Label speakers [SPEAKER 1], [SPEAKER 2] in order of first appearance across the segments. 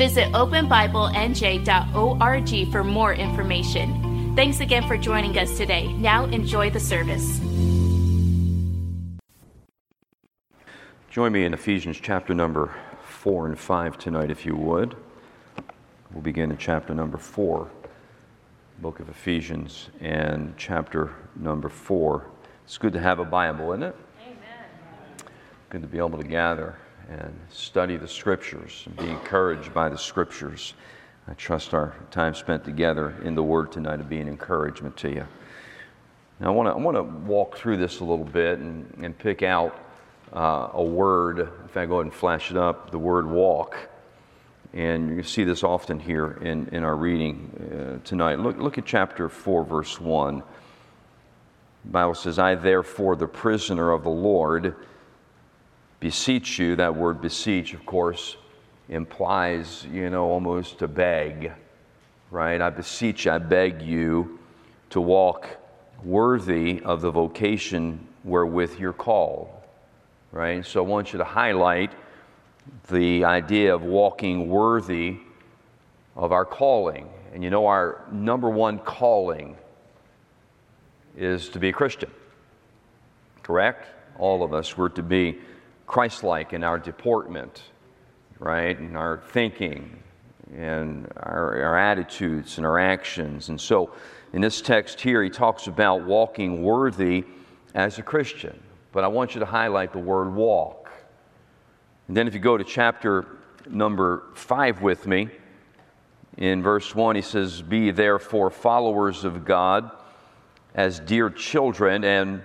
[SPEAKER 1] Visit openbiblenj.org for more information. Thanks again for joining us today. Now enjoy the service.
[SPEAKER 2] Join me in Ephesians chapter number 4 and 5 tonight, if you would. We'll begin in chapter number 4, book of Ephesians, and chapter number 4. It's good to have a Bible, isn't it? Amen. Good to be able to gather and study the Scriptures and be encouraged by the Scriptures. I trust our time spent together in the Word tonight will be an encouragement to you. Now, I want to I walk through this a little bit and, and pick out uh, a word. If I go ahead and flash it up, the word walk. And you see this often here in, in our reading uh, tonight. Look, look at chapter 4, verse 1. The Bible says, I therefore, the prisoner of the Lord, beseech you. That word beseech, of course, implies, you know, almost to beg, right? I beseech, I beg you to walk worthy of the vocation wherewith you're called right? So I want you to highlight the idea of walking worthy of our calling. And you know, our number one calling is to be a Christian, correct? All of us, we're to be Christ like in our deportment, right? In our thinking and our, our attitudes and our actions. And so in this text here, he talks about walking worthy as a Christian but I want you to highlight the word walk. And then if you go to chapter number 5 with me, in verse 1, he says, Be therefore followers of God as dear children. And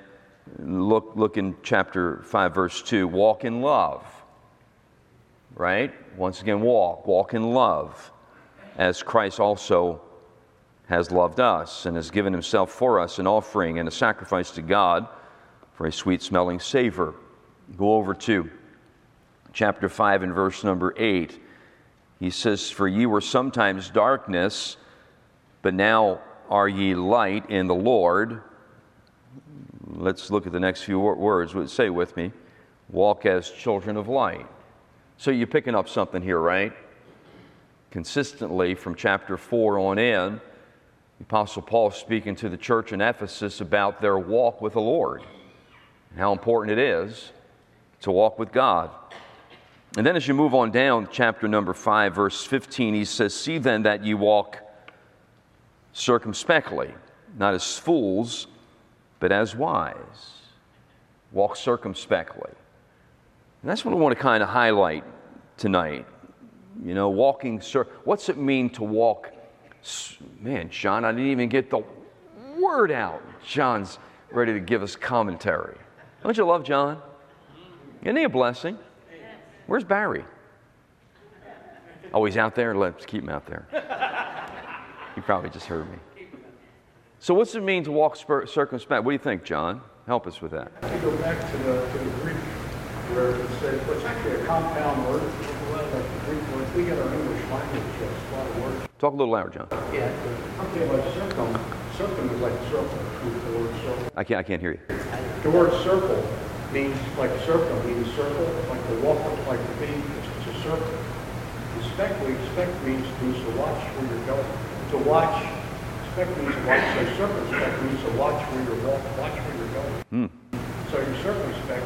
[SPEAKER 2] look, look in chapter 5, verse 2, walk in love. Right? Once again, walk. Walk in love as Christ also has loved us and has given himself for us an offering and a sacrifice to God for a sweet smelling savor. Go over to chapter 5 and verse number 8. He says, For ye were sometimes darkness, but now are ye light in the Lord. Let's look at the next few words. Say with me walk as children of light. So you're picking up something here, right? Consistently from chapter 4 on in, the Apostle Paul speaking to the church in Ephesus about their walk with the Lord and how important it is to walk with God. And then as you move on down, chapter number 5, verse 15, he says, See then that you walk circumspectly, not as fools, but as wise. Walk circumspectly. And that's what I want to kind of highlight tonight. You know, walking, cir- what's it mean to walk? Man, John, I didn't even get the word out. John's ready to give us commentary. Don't you love John? Isn't he a blessing? Where's Barry? Oh, he's out there? Let's keep him out there. He probably just heard me. So, what's it mean to walk circumspect? What do you think, John? Help us with that.
[SPEAKER 3] I go back to the, to the Greek where it says, well, it's actually a compound word. Like the Greek words. We get our English language, it's a lot of words.
[SPEAKER 2] Talk a little louder, John.
[SPEAKER 3] Yeah. Okay, like circum. Circum is like circle. The word circle.
[SPEAKER 2] I can't, I can't hear you.
[SPEAKER 3] The word circle means like circle, means circle, like the walk, like the beat, it's, a circle. Respect, we expect means to, to watch where you're going. To watch, to watch. So circumspect means to watch where you're walking, watch where you're going.
[SPEAKER 2] Mm.
[SPEAKER 3] So your circumspect,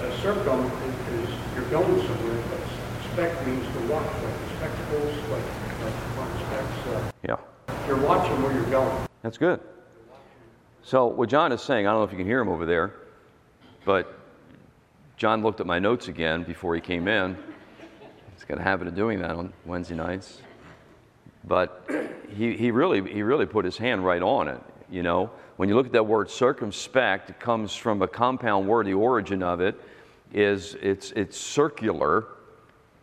[SPEAKER 3] uh, circum is, is you're going somewhere, but spec means to watch, like the spectacles, like, like specs. Uh,
[SPEAKER 2] yeah.
[SPEAKER 3] You're watching where you're going.
[SPEAKER 2] That's good. So, what John is saying, I don't know if you can hear him over there, but John looked at my notes again before he came in. He's got a habit of doing that on Wednesday nights. But he, he, really, he really put his hand right on it. You know, when you look at that word circumspect, it comes from a compound word. The origin of it is it's, it's circular,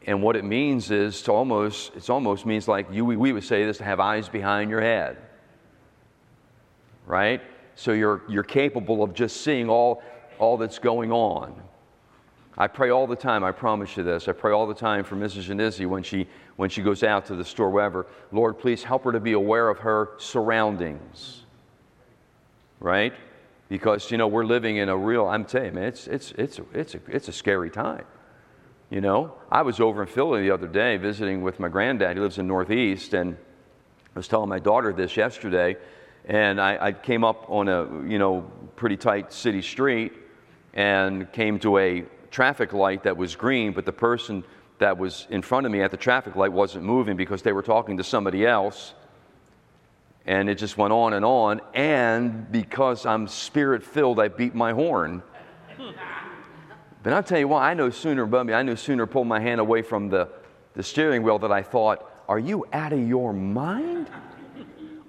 [SPEAKER 2] And what it means is to almost, it almost means like you, we would say this to have eyes behind your head. Right? So you're, you're capable of just seeing all, all that's going on. I pray all the time, I promise you this. I pray all the time for Mrs. Yannizzi when she, when she goes out to the store, wherever. Lord, please help her to be aware of her surroundings. Right? Because, you know, we're living in a real, I'm telling you, man, it's, it's, it's, a, it's, a, it's a scary time. You know, I was over in Philly the other day visiting with my granddad. He lives in Northeast, and I was telling my daughter this yesterday. And I, I came up on a, you know, pretty tight city street and came to a traffic light that was green, but the person that was in front of me at the traffic light wasn't moving because they were talking to somebody else. And it just went on and on. And because I'm spirit filled, I beat my horn. But I'll tell you what, I no sooner, Bubby, I no sooner pulled my hand away from the, the steering wheel that I thought, Are you out of your mind?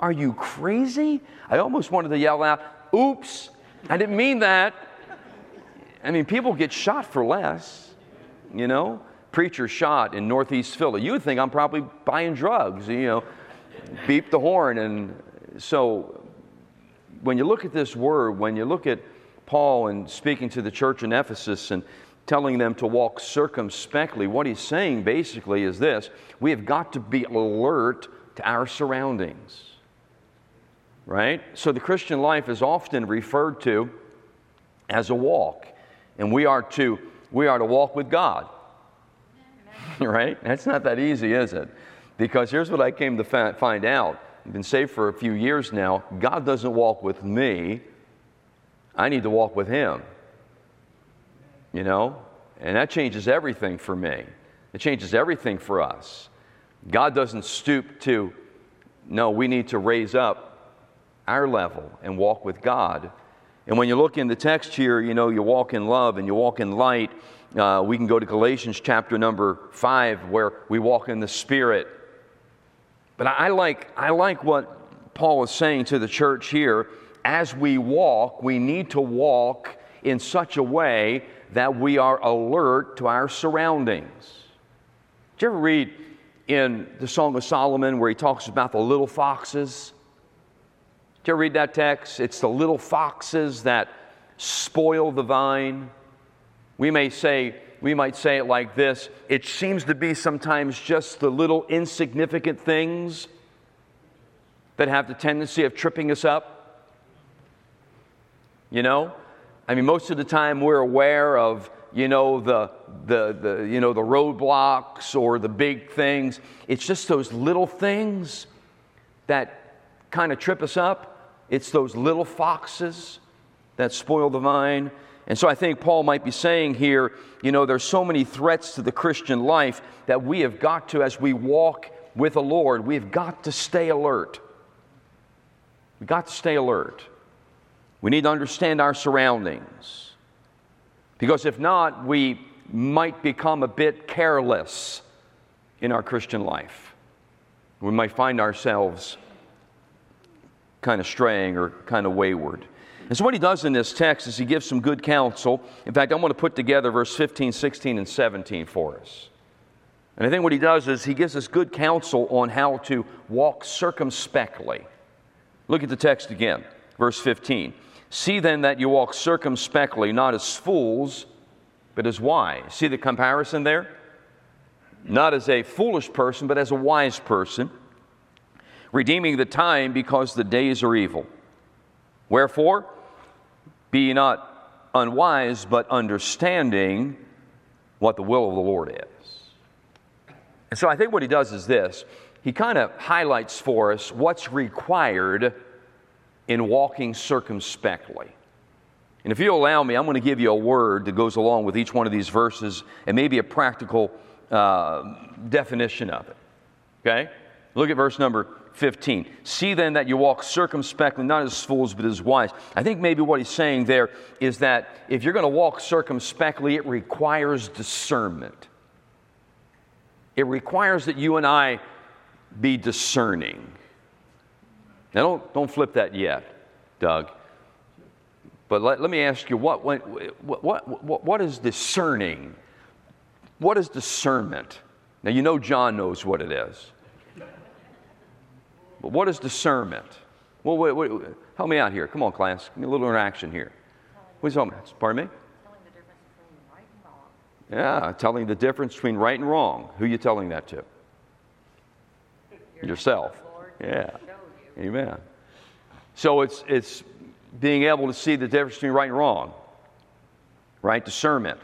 [SPEAKER 2] Are you crazy? I almost wanted to yell out, Oops, I didn't mean that. I mean, people get shot for less, you know? Preacher shot in Northeast Philly. You would think I'm probably buying drugs, you know, beep the horn. And so when you look at this word, when you look at Paul and speaking to the church in Ephesus and telling them to walk circumspectly, what he's saying basically is this we have got to be alert to our surroundings. Right? So the Christian life is often referred to as a walk, and we are to we are to walk with God. right? That's not that easy, is it? Because here's what I came to find out. I've been saved for a few years now. God doesn't walk with me. I need to walk with Him. You know? And that changes everything for me. It changes everything for us. God doesn't stoop to, no, we need to raise up our level and walk with God. And when you look in the text here, you know, you walk in love and you walk in light. Uh, we can go to Galatians chapter number five, where we walk in the Spirit. But I like, I like what Paul is saying to the church here as we walk, we need to walk in such a way that we are alert to our surroundings. Did you ever read in the Song of Solomon where he talks about the little foxes? Did you ever read that text? It's the little foxes that spoil the vine. We may say, we might say it like this it seems to be sometimes just the little insignificant things that have the tendency of tripping us up. You know? I mean, most of the time we're aware of, you know, the, the, the, you know, the roadblocks or the big things. It's just those little things that kind of trip us up. It's those little foxes that spoil the vine. And so I think Paul might be saying here, you know, there's so many threats to the Christian life that we have got to, as we walk with the Lord, we've got to stay alert. We've got to stay alert. We need to understand our surroundings. Because if not, we might become a bit careless in our Christian life. We might find ourselves kind of straying or kind of wayward. And so, what he does in this text is he gives some good counsel. In fact, I want to put together verse 15, 16, and 17 for us. And I think what he does is he gives us good counsel on how to walk circumspectly. Look at the text again, verse 15. See then that you walk circumspectly, not as fools, but as wise. See the comparison there? Not as a foolish person, but as a wise person, redeeming the time because the days are evil. Wherefore, be not unwise, but understanding what the will of the Lord is. And so I think what he does is this he kind of highlights for us what's required in walking circumspectly. And if you allow me, I'm going to give you a word that goes along with each one of these verses and maybe a practical uh, definition of it. Okay? Look at verse number 15. See then that you walk circumspectly, not as fools, but as wise. I think maybe what he's saying there is that if you're going to walk circumspectly, it requires discernment. It requires that you and I be discerning. Now, don't, don't flip that yet, Doug. But let, let me ask you what, what, what, what, what is discerning? what is discernment? Now, you know John knows what it is. But what is discernment? Well, wait, wait, help me out here. Come on, class. Give me a little interaction here. What's on? Pardon me? Yeah, telling the difference between right and wrong. Who are you telling that to? Yourself. Yeah. Amen. So it's it's being able to see the difference between right and wrong. Right? Discernment.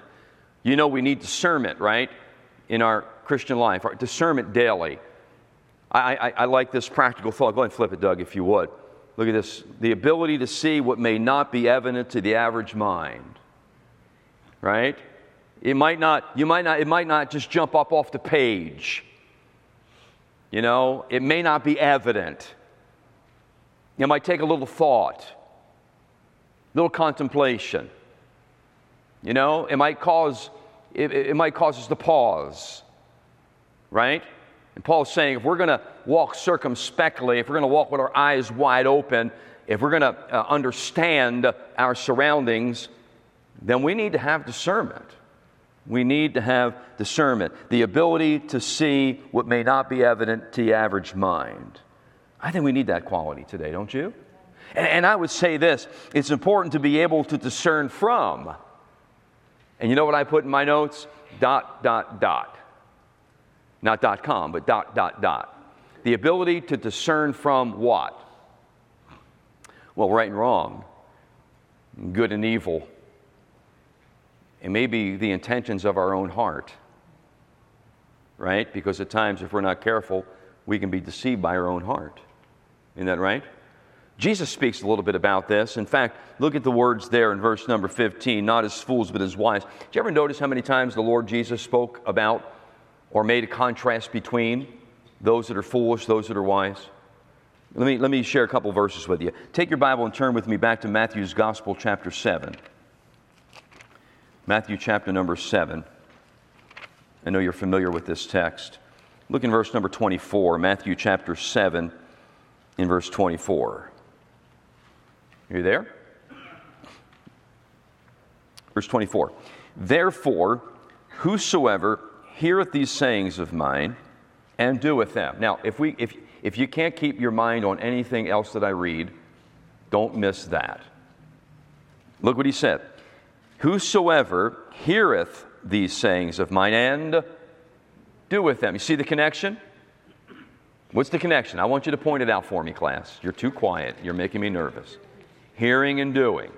[SPEAKER 2] You know we need discernment, right? In our Christian life. Our discernment daily. I, I, I like this practical thought. Go ahead and flip it, Doug, if you would. Look at this. The ability to see what may not be evident to the average mind. Right? It might not, you might not, it might not just jump up off the page. You know, it may not be evident. It might take a little thought, a little contemplation. You know, it might cause it, it might cause us to pause, right? And Paul's saying if we're going to walk circumspectly, if we're going to walk with our eyes wide open, if we're going to uh, understand our surroundings, then we need to have discernment. We need to have discernment, the ability to see what may not be evident to the average mind. I think we need that quality today, don't you? And, and I would say this it's important to be able to discern from. And you know what I put in my notes? Dot, dot, dot. Not dot com, but dot, dot, dot. The ability to discern from what? Well, right and wrong, good and evil, and maybe the intentions of our own heart, right? Because at times, if we're not careful, we can be deceived by our own heart. Isn't that right? Jesus speaks a little bit about this. In fact, look at the words there in verse number 15 not as fools, but as wise. Did you ever notice how many times the Lord Jesus spoke about or made a contrast between those that are foolish, those that are wise? Let me, let me share a couple verses with you. Take your Bible and turn with me back to Matthew's Gospel, chapter 7. Matthew chapter number 7. I know you're familiar with this text. Look in verse number 24, Matthew chapter 7, in verse 24. Are you there? Verse 24. Therefore, whosoever heareth these sayings of mine and doeth them. Now, if, we, if, if you can't keep your mind on anything else that I read, don't miss that. Look what he said. Whosoever heareth these sayings of mine and doeth them. You see the connection? What's the connection? I want you to point it out for me, class. You're too quiet. You're making me nervous. Hearing and doing,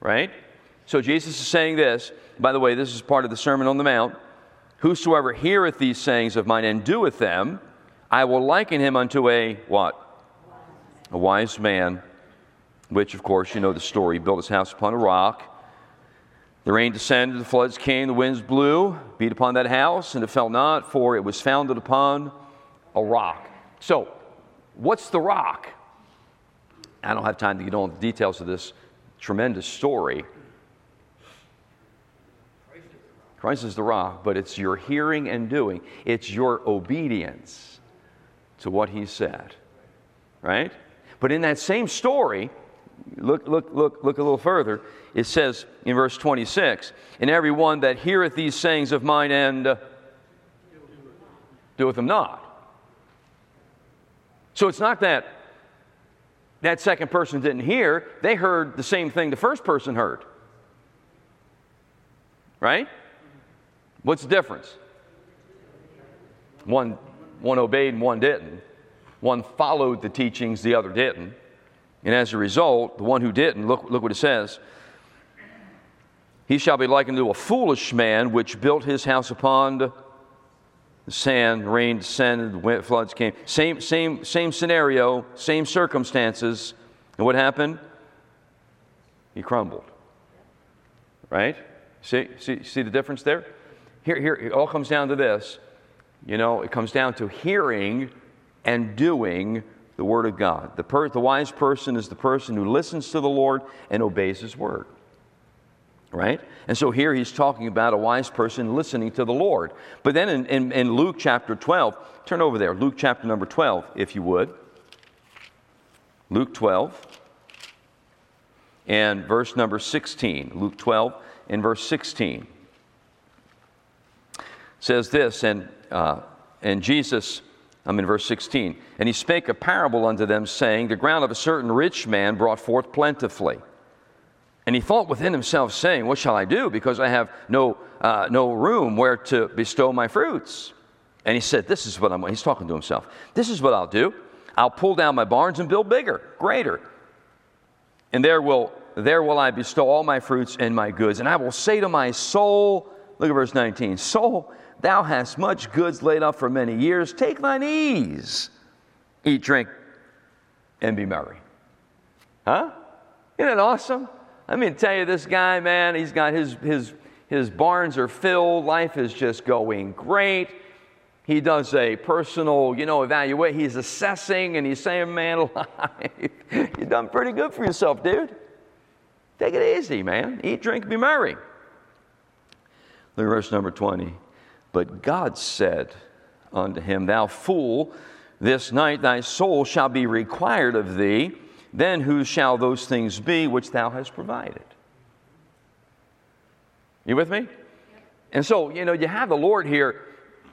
[SPEAKER 2] right? So Jesus is saying this. By the way, this is part of the Sermon on the Mount. Whosoever heareth these sayings of mine and doeth them, I will liken him unto a what? A wise man, which, of course, you know the story. He built his house upon a rock. The rain descended, the floods came, the winds blew, beat upon that house, and it fell not, for it was founded upon a rock. So, what's the rock? I don't have time to get on the details of this tremendous story. Christ is the rock, but it's your hearing and doing, it's your obedience to what he said. Right? But in that same story, look, look, look, look a little further. It says in verse 26 And every one that heareth these sayings of mine and uh, doeth them not. So it's not that that second person didn't hear, they heard the same thing the first person heard. Right? What's the difference? One, one obeyed and one didn't. One followed the teachings, the other didn't. And as a result, the one who didn't, look, look what it says. He shall be likened to a foolish man which built his house upon the sand, rain descended, wind, floods came. Same, same, same scenario, same circumstances. And what happened? He crumbled. Right? See, see, see the difference there? Here, here, it all comes down to this. You know, it comes down to hearing and doing the Word of God. The, per, the wise person is the person who listens to the Lord and obeys His Word. Right? And so here he's talking about a wise person listening to the Lord. But then in, in, in Luke chapter 12, turn over there, Luke chapter number 12, if you would. Luke 12 and verse number 16. Luke 12 and verse 16. Says this, and, uh, and Jesus, I'm in verse 16, and he spake a parable unto them, saying, The ground of a certain rich man brought forth plentifully. And he thought within himself, saying, What shall I do? Because I have no, uh, no room where to bestow my fruits. And he said, This is what I'm, he's talking to himself. This is what I'll do. I'll pull down my barns and build bigger, greater. And there will, there will I bestow all my fruits and my goods. And I will say to my soul, look at verse 19, Soul, thou hast much goods laid up for many years. Take thine ease, eat, drink, and be merry. Huh? Isn't that awesome? Let me tell you, this guy, man, he's got his, his, his barns are filled. Life is just going great. He does a personal, you know, evaluate. He's assessing and he's saying, man, life, you've done pretty good for yourself, dude. Take it easy, man. Eat, drink, be merry. Look at verse number 20. But God said unto him, Thou fool, this night thy soul shall be required of thee. Then whose shall those things be which thou hast provided? You with me? And so, you know, you have the Lord here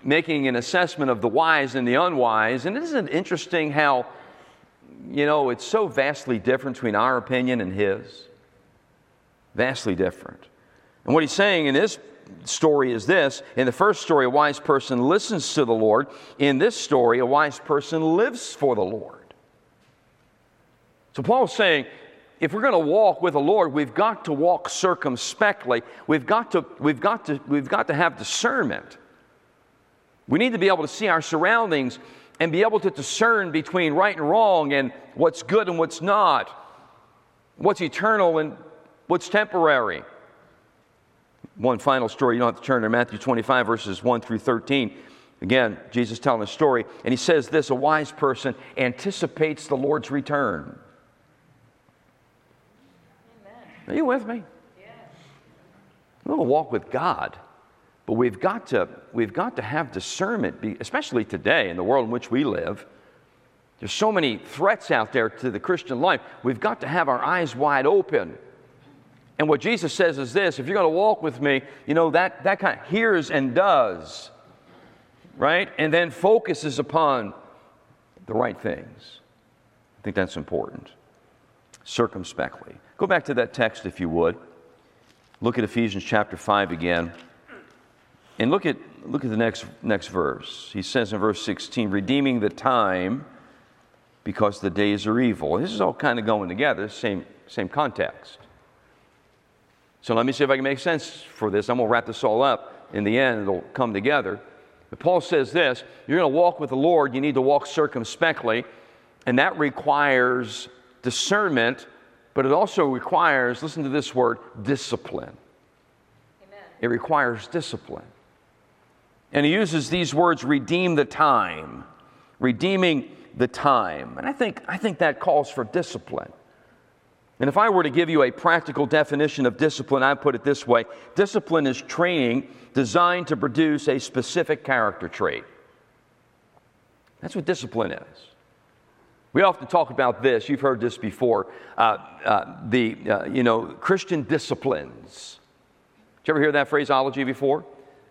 [SPEAKER 2] making an assessment of the wise and the unwise. And isn't it interesting how, you know, it's so vastly different between our opinion and His? Vastly different. And what He's saying in this story is this in the first story, a wise person listens to the Lord. In this story, a wise person lives for the Lord. So Paul's saying, if we're going to walk with the Lord, we've got to walk circumspectly. We've got to, we've got to, we've got to have discernment. We need to be able to see our surroundings and be able to discern between right and wrong and what's good and what's not, what's eternal and what's temporary. One final story, you don't have to turn to Matthew 25, verses 1 through 13. Again, Jesus telling a story, and he says this a wise person anticipates the Lord's return. Amen. Are you with me? Yes. We're going to walk with God. But we've got to, we've got to have discernment, especially today in the world in which we live. There's so many threats out there to the Christian life. We've got to have our eyes wide open. And what Jesus says is this if you're going to walk with me, you know, that, that kind of hears and does, right? And then focuses upon the right things. I think that's important. Circumspectly. Go back to that text if you would. Look at Ephesians chapter 5 again. And look at, look at the next, next verse. He says in verse 16, redeeming the time because the days are evil. This is all kind of going together, same, same context. So let me see if I can make sense for this. I'm going to wrap this all up. In the end, it'll come together. But Paul says this you're going to walk with the Lord, you need to walk circumspectly, and that requires discernment, but it also requires, listen to this word, discipline. Amen. It requires discipline. And he uses these words redeem the time, redeeming the time. And I think, I think that calls for discipline. And if I were to give you a practical definition of discipline, I'd put it this way discipline is training designed to produce a specific character trait. That's what discipline is. We often talk about this. You've heard this before. Uh, uh, the uh, you know Christian disciplines. Did you ever hear that phraseology before?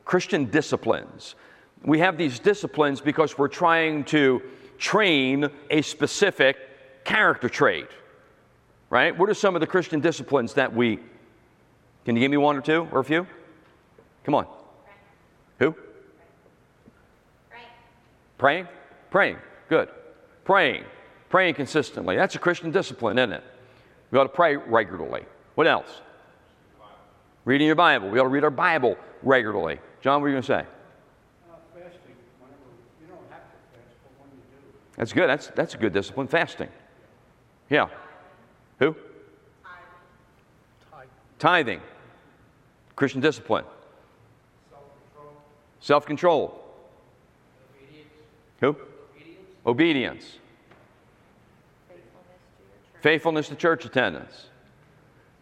[SPEAKER 2] Christian disciplines. We have these disciplines because we're trying to train a specific character trait, right? What are some of the Christian disciplines that we, can you give me one or two or a few? Come on. Who? Praying. Praying? Praying. Good. Praying. Praying consistently. That's a Christian discipline, isn't it? We ought to pray regularly. What else? Reading your Bible. We ought to read our Bible regularly. John, what are you going to say?
[SPEAKER 3] Uh, fasting, whenever, you don't have to fast, but when you do.
[SPEAKER 2] That's good. That's, that's a good discipline. Fasting. Yeah. Who? Tithing. Tithing. Christian discipline. Self-control. Self-control. Obedience. Who? Obedience. Obedience. Faithfulness to church attendance.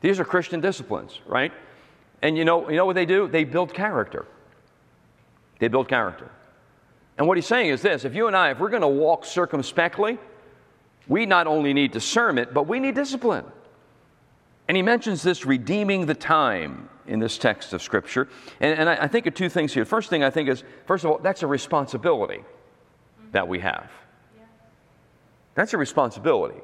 [SPEAKER 2] These are Christian disciplines, right? And you know, you know what they do? They build character. They build character. And what he's saying is this if you and I, if we're going to walk circumspectly, we not only need discernment, but we need discipline. And he mentions this redeeming the time. in this text of Scripture. And, and I, I think of two things here. First thing I think is, first of all, that's a responsibility that we have. That's a responsibility.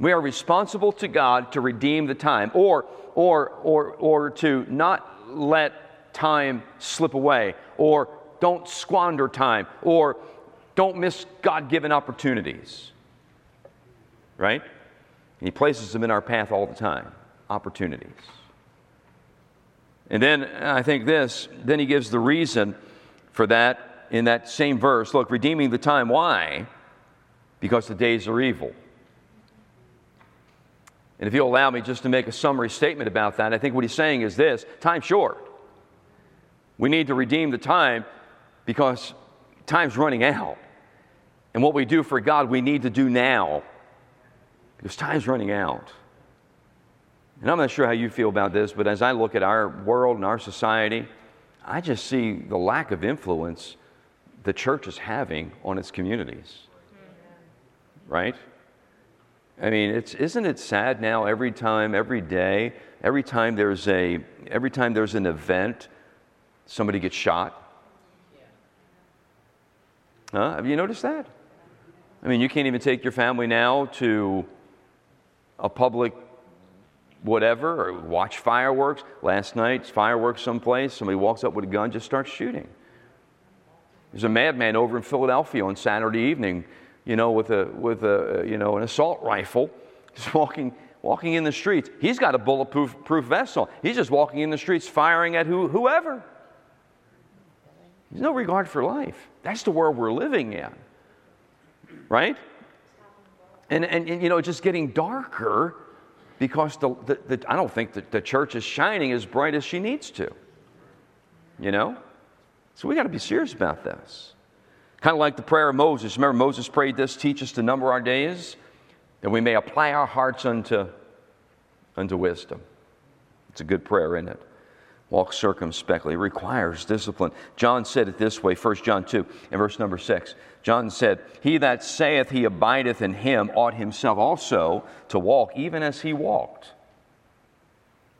[SPEAKER 2] We are responsible to God to redeem the time or, or, or, or to not let time slip away or don't squander time or don't miss God given opportunities. Right? And he places them in our path all the time opportunities. And then I think this, then he gives the reason for that in that same verse. Look, redeeming the time. Why? Because the days are evil. And if you'll allow me just to make a summary statement about that, I think what he's saying is this time's short. We need to redeem the time because time's running out. And what we do for God, we need to do now because time's running out. And I'm not sure how you feel about this, but as I look at our world and our society, I just see the lack of influence the church is having on its communities. Right? I mean, it's, isn't it sad now every time, every day, every time there's a, every time there's an event, somebody gets shot? Huh? Have you noticed that? I mean, you can't even take your family now to a public whatever or watch fireworks. Last night, fireworks someplace, somebody walks up with a gun, just starts shooting. There's a madman over in Philadelphia on Saturday evening, you know, with a with a uh, you know an assault rifle, just walking walking in the streets. He's got a bulletproof proof vest on. He's just walking in the streets firing at who, whoever. There's no regard for life. That's the world we're living in. Right? And, and, and you know, just getting darker because the, the, the, I don't think that the church is shining as bright as she needs to. You know? So we got to be serious about this. Kind of like the prayer of Moses. Remember, Moses prayed this teach us to number our days, that we may apply our hearts unto, unto wisdom. It's a good prayer, isn't it? Walk circumspectly. It requires discipline. John said it this way, 1 John 2 and verse number 6. John said, He that saith he abideth in him ought himself also to walk even as he walked.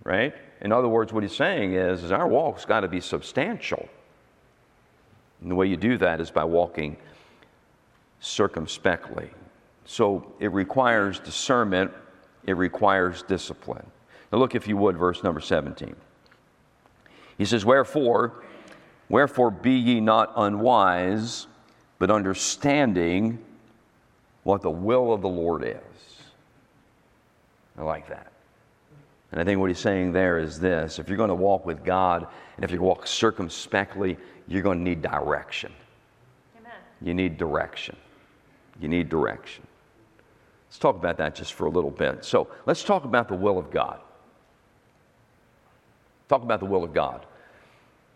[SPEAKER 2] Right? In other words, what he's saying is, is our walk's got to be substantial. And the way you do that is by walking circumspectly. So it requires discernment, it requires discipline. Now, look, if you would, verse number 17. He says, Wherefore, wherefore be ye not unwise, but understanding what the will of the Lord is. I like that. And I think what he's saying there is this if you're going to walk with God and if you walk circumspectly, you're going to need direction. Amen. You need direction. You need direction. Let's talk about that just for a little bit. So let's talk about the will of God. Talk about the will of God.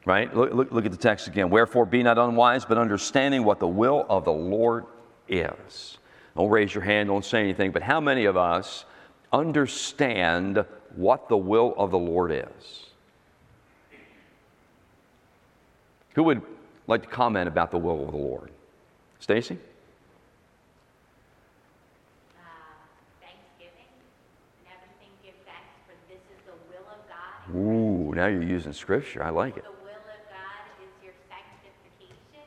[SPEAKER 2] Right? Look, look, look, at the text again. Wherefore, be not unwise, but understanding what the will of the Lord is. Don't raise your hand, don't say anything, but how many of us understand what the will of the Lord is? Who would like to comment about the will of the Lord? Stacy? Ooh, now you're using scripture. I like it.
[SPEAKER 4] The will of God is your sanctification.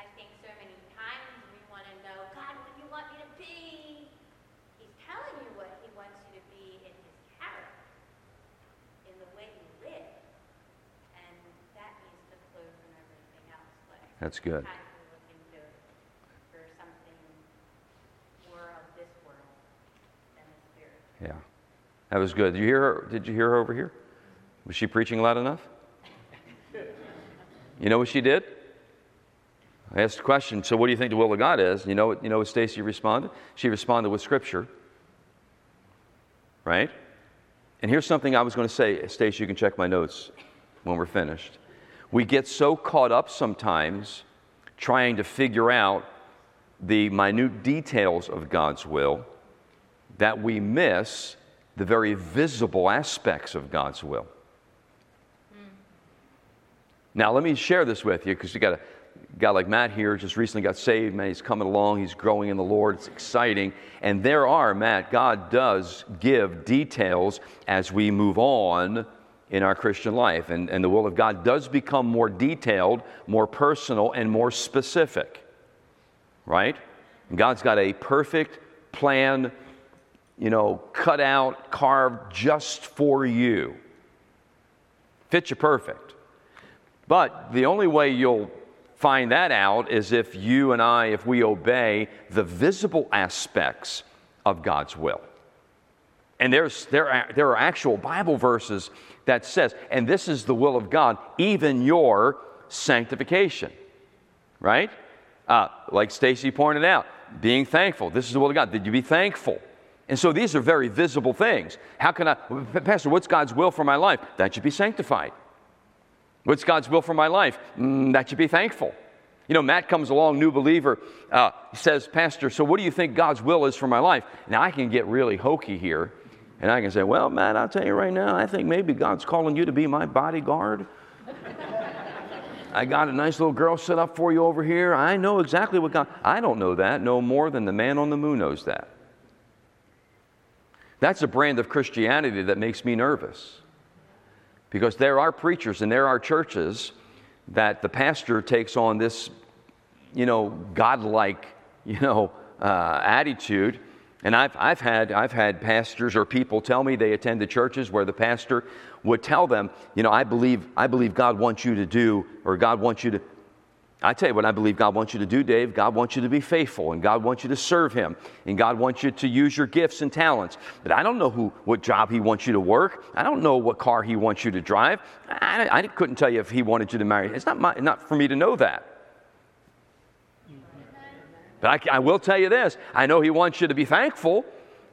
[SPEAKER 4] I think so many times we want to know, God, what do you want me to be? He's telling you what he wants you to be in his character, in the way you live. And that needs to flow from everything else. But
[SPEAKER 2] That's good. Yeah. That was good. Did you hear her? Did you hear her over here? Was she preaching loud enough? You know what she did? I asked a question. So, what do you think the will of God is? You know, what, you know what Stacy responded? She responded with Scripture, right? And here's something I was going to say, Stacy. You can check my notes when we're finished. We get so caught up sometimes trying to figure out the minute details of God's will that we miss the very visible aspects of God's will. Hmm. Now, let me share this with you because you got a guy like Matt here just recently got saved. Man, he's coming along, he's growing in the Lord. It's exciting. And there are, Matt, God does give details as we move on in our Christian life. And, and the will of God does become more detailed, more personal, and more specific, right? And God's got a perfect plan, you know, cut out, carved just for you. Fits you perfect. But the only way you'll find that out is if you and I, if we obey the visible aspects of God's will. And there's, there, are, there are actual Bible verses that says, and this is the will of God, even your sanctification. Right? Uh, like Stacy pointed out, being thankful. This is the will of God. Did you be thankful? And so these are very visible things. How can I, Pastor, what's God's will for my life? That you be sanctified. What's God's will for my life? Mm, that you be thankful. You know, Matt comes along, new believer, uh, says, Pastor, so what do you think God's will is for my life? Now I can get really hokey here and I can say, Well, Matt, I'll tell you right now, I think maybe God's calling you to be my bodyguard. I got a nice little girl set up for you over here. I know exactly what God, I don't know that no more than the man on the moon knows that. That's a brand of Christianity that makes me nervous. Because there are preachers and there are churches that the pastor takes on this, you know, godlike, you know, uh, attitude and I've, I've, had, I've had pastors or people tell me they attend the churches where the pastor would tell them, you know, I believe, I believe God wants you to do, or God wants you to. I tell you what I believe God wants you to do, Dave. God wants you to be faithful, and God wants you to serve Him, and God wants you to use your gifts and talents. But I don't know who, what job He wants you to work. I don't know what car He wants you to drive. I, I couldn't tell you if He wanted you to marry. It's not, my, not for me to know that. But I, I will tell you this I know He wants you to be thankful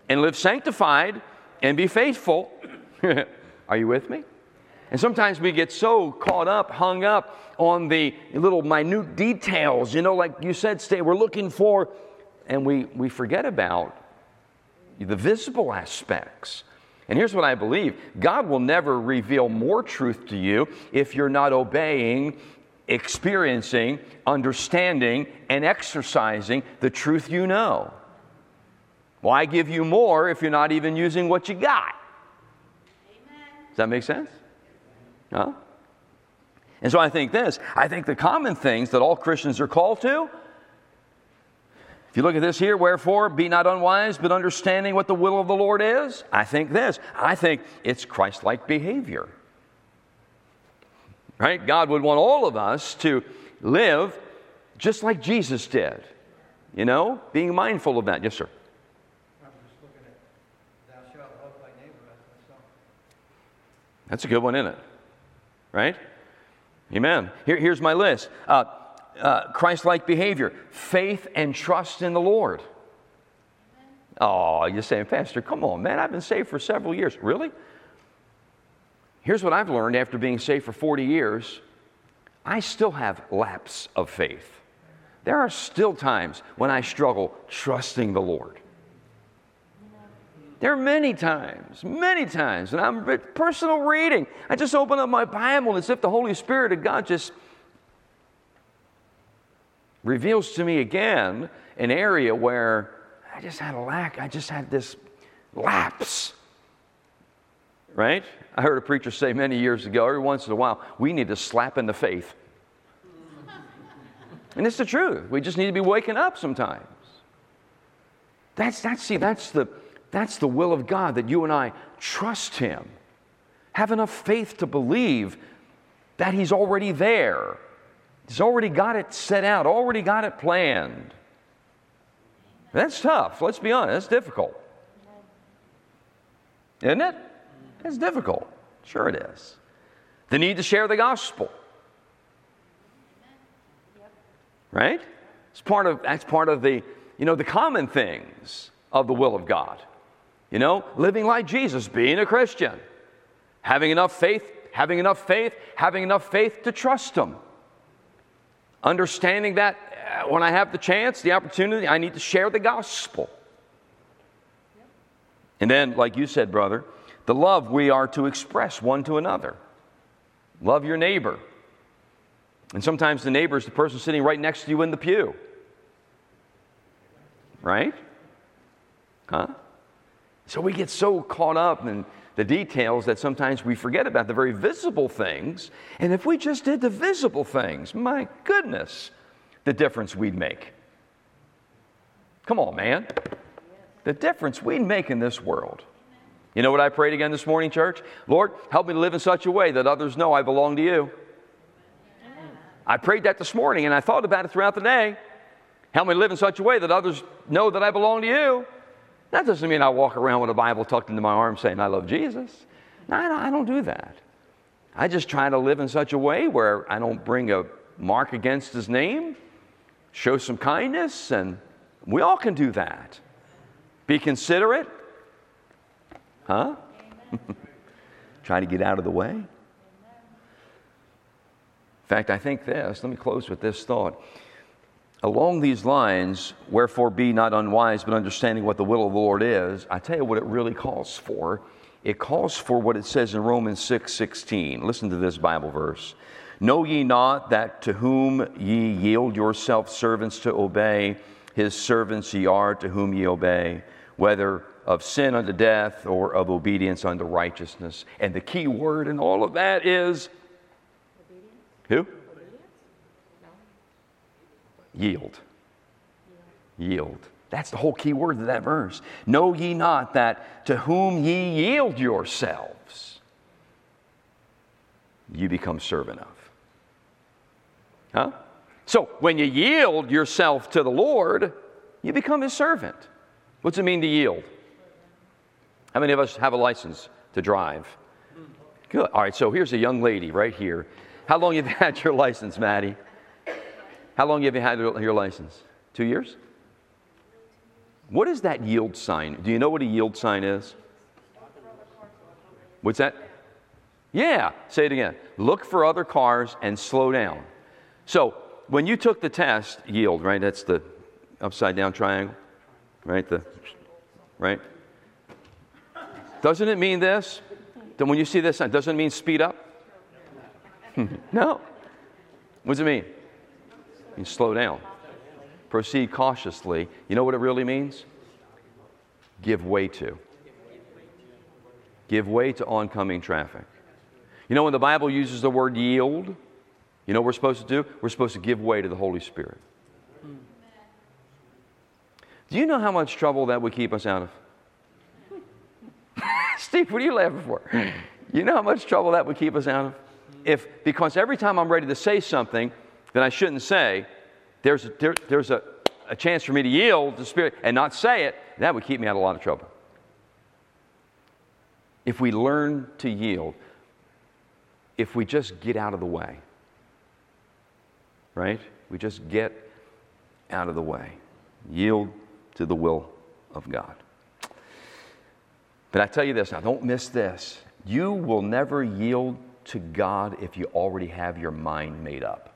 [SPEAKER 2] and live sanctified and be faithful. Are you with me? And sometimes we get so caught up, hung up on the little minute details, you know, like you said, stay, we're looking for, and we, we forget about the visible aspects. And here's what I believe God will never reveal more truth to you if you're not obeying experiencing, understanding, and exercising the truth you know. Why give you more if you're not even using what you got? Does that make sense? Huh? And so I think this I think the common things that all Christians are called to. If you look at this here, wherefore be not unwise, but understanding what the will of the Lord is. I think this. I think it's Christ like behavior right? God would want all of us to live just like Jesus did, you know, being mindful of that. Yes, sir. That's a good one, isn't it? Right? Amen. Here, here's my list uh, uh, Christ like behavior, faith and trust in the Lord. Oh, you're saying, Pastor, come on, man, I've been saved for several years. Really? Here's what I've learned after being saved for 40 years I still have lapses of faith. There are still times when I struggle trusting the Lord. There are many times, many times, and I'm personal reading. I just open up my Bible as if the Holy Spirit of God just reveals to me again an area where I just had a lack, I just had this lapse right? I heard a preacher say many years ago, every once in a while, we need to slap in the faith. and it's the truth. We just need to be waking up sometimes. That's, that's, see, that's the, that's the will of God that you and I trust Him. Have enough faith to believe that He's already there. He's already got it set out, already got it planned. That's tough. Let's be honest, that's difficult. Isn't it? It's difficult. Sure, it is. The need to share the gospel. Right? It's part of, that's part of the, you know, the common things of the will of God. You know, living like Jesus, being a Christian, having enough faith, having enough faith, having enough faith to trust Him. Understanding that uh, when I have the chance, the opportunity, I need to share the gospel. And then, like you said, brother, the love we are to express one to another. Love your neighbor. And sometimes the neighbor is the person sitting right next to you in the pew. Right? Huh? So we get so caught up in the details that sometimes we forget about, the very visible things. And if we just did the visible things, my goodness, the difference we'd make. Come on, man. The difference we'd make in this world. You know what I prayed again this morning, church? Lord, help me to live in such a way that others know I belong to you. I prayed that this morning and I thought about it throughout the day. Help me to live in such a way that others know that I belong to you. That doesn't mean I walk around with a Bible tucked into my arm saying, I love Jesus. No, I don't do that. I just try to live in such a way where I don't bring a mark against his name, show some kindness, and we all can do that. Be considerate. Huh? try to get out of the way. In fact, I think this, let me close with this thought. Along these lines, wherefore be not unwise, but understanding what the will of the Lord is, I tell you what it really calls for. It calls for what it says in Romans 6 16. Listen to this Bible verse. Know ye not that to whom ye yield yourselves servants to obey, his servants ye are to whom ye obey, whether of sin unto death or of obedience unto righteousness. And the key word in all of that is obedience. who? Yield. Yield. That's the whole key word of that verse. Know ye not that to whom ye yield yourselves, you become servant of. Huh? So when you yield yourself to the Lord, you become his servant. What's it mean to yield? How many of us have a license to drive? Good. All right, so here's a young lady right here. How long have you had your license, Maddie? How long have you had your license? Two years? What is that yield sign? Do you know what a yield sign is? What's that? Yeah, say it again. Look for other cars and slow down. So, when you took the test, yield, right? That's the upside down triangle, right? The right? Doesn't it mean this? Then when you see this sign, doesn't it mean speed up? Hmm. no. What does it mean? and slow down. Proceed cautiously. You know what it really means? Give way to. Give way to oncoming traffic. You know, when the Bible uses the word yield, you know what we're supposed to do? We're supposed to give way to the Holy Spirit. Hmm. Do you know how much trouble that would keep us out of? Steve, what are you laughing for? You know how much trouble that would keep us out of? If, because every time I'm ready to say something, that I shouldn't say, there's, there, there's a, a chance for me to yield to the Spirit and not say it, that would keep me out of a lot of trouble. If we learn to yield, if we just get out of the way, right? We just get out of the way, yield to the will of God. But I tell you this now, don't miss this. You will never yield to God if you already have your mind made up.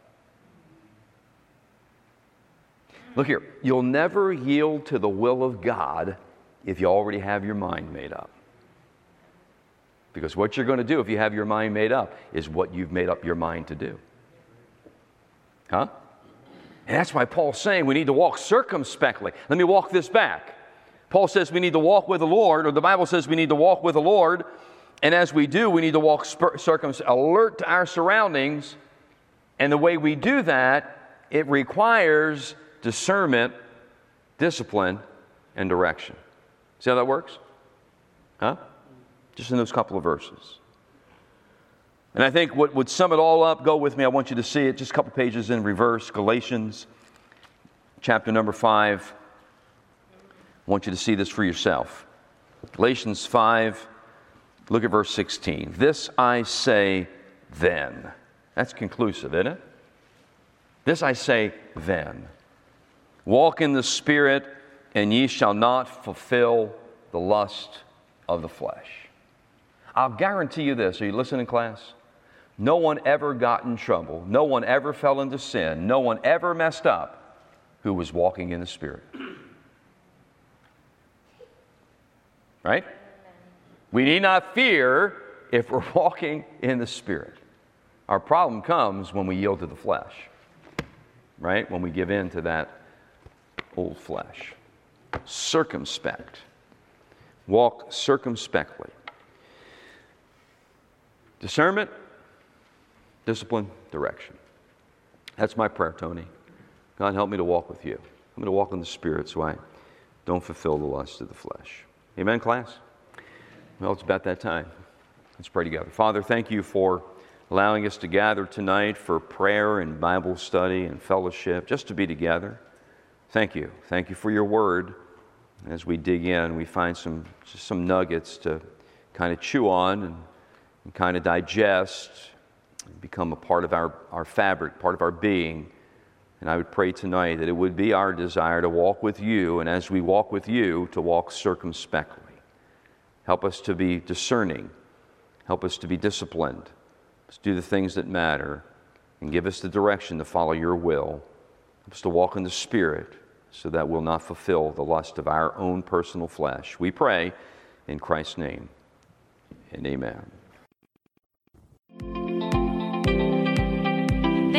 [SPEAKER 2] Look here, you'll never yield to the will of God if you already have your mind made up. Because what you're going to do if you have your mind made up is what you've made up your mind to do. Huh? And that's why Paul's saying we need to walk circumspectly. Let me walk this back. Paul says we need to walk with the Lord, or the Bible says we need to walk with the Lord. And as we do, we need to walk circumspect, alert to our surroundings. And the way we do that, it requires discernment, discipline, and direction. See how that works? Huh? Just in those couple of verses. And I think what would sum it all up, go with me, I want you to see it just a couple pages in reverse Galatians chapter number 5. I want you to see this for yourself. Galatians 5, look at verse 16. This I say then. That's conclusive, isn't it? This I say then. Walk in the Spirit, and ye shall not fulfill the lust of the flesh. I'll guarantee you this. Are you listening, class? No one ever got in trouble. No one ever fell into sin. No one ever messed up who was walking in the Spirit. Right? We need not fear if we're walking in the Spirit. Our problem comes when we yield to the flesh, right? When we give in to that old flesh. Circumspect. Walk circumspectly. discernment, discipline, direction. That's my prayer, Tony. God, help me to walk with you. I'm going to walk in the Spirit so I don't fulfill the lust of the flesh. Amen, class? Well, it's about that time. Let's pray together. Father, thank you for allowing us to gather tonight for prayer and Bible study and fellowship, just to be together. Thank you. Thank you for your word. As we dig in, we find some, some nuggets to kind of chew on and, and kind of digest, become a part of our, our fabric, part of our being. And I would pray tonight that it would be our desire to walk with you, and as we walk with you, to walk circumspectly. Help us to be discerning. Help us to be disciplined. Let's do the things that matter and give us the direction to follow your will. Help us to walk in the Spirit so that we'll not fulfill the lust of our own personal flesh. We pray in Christ's name and amen.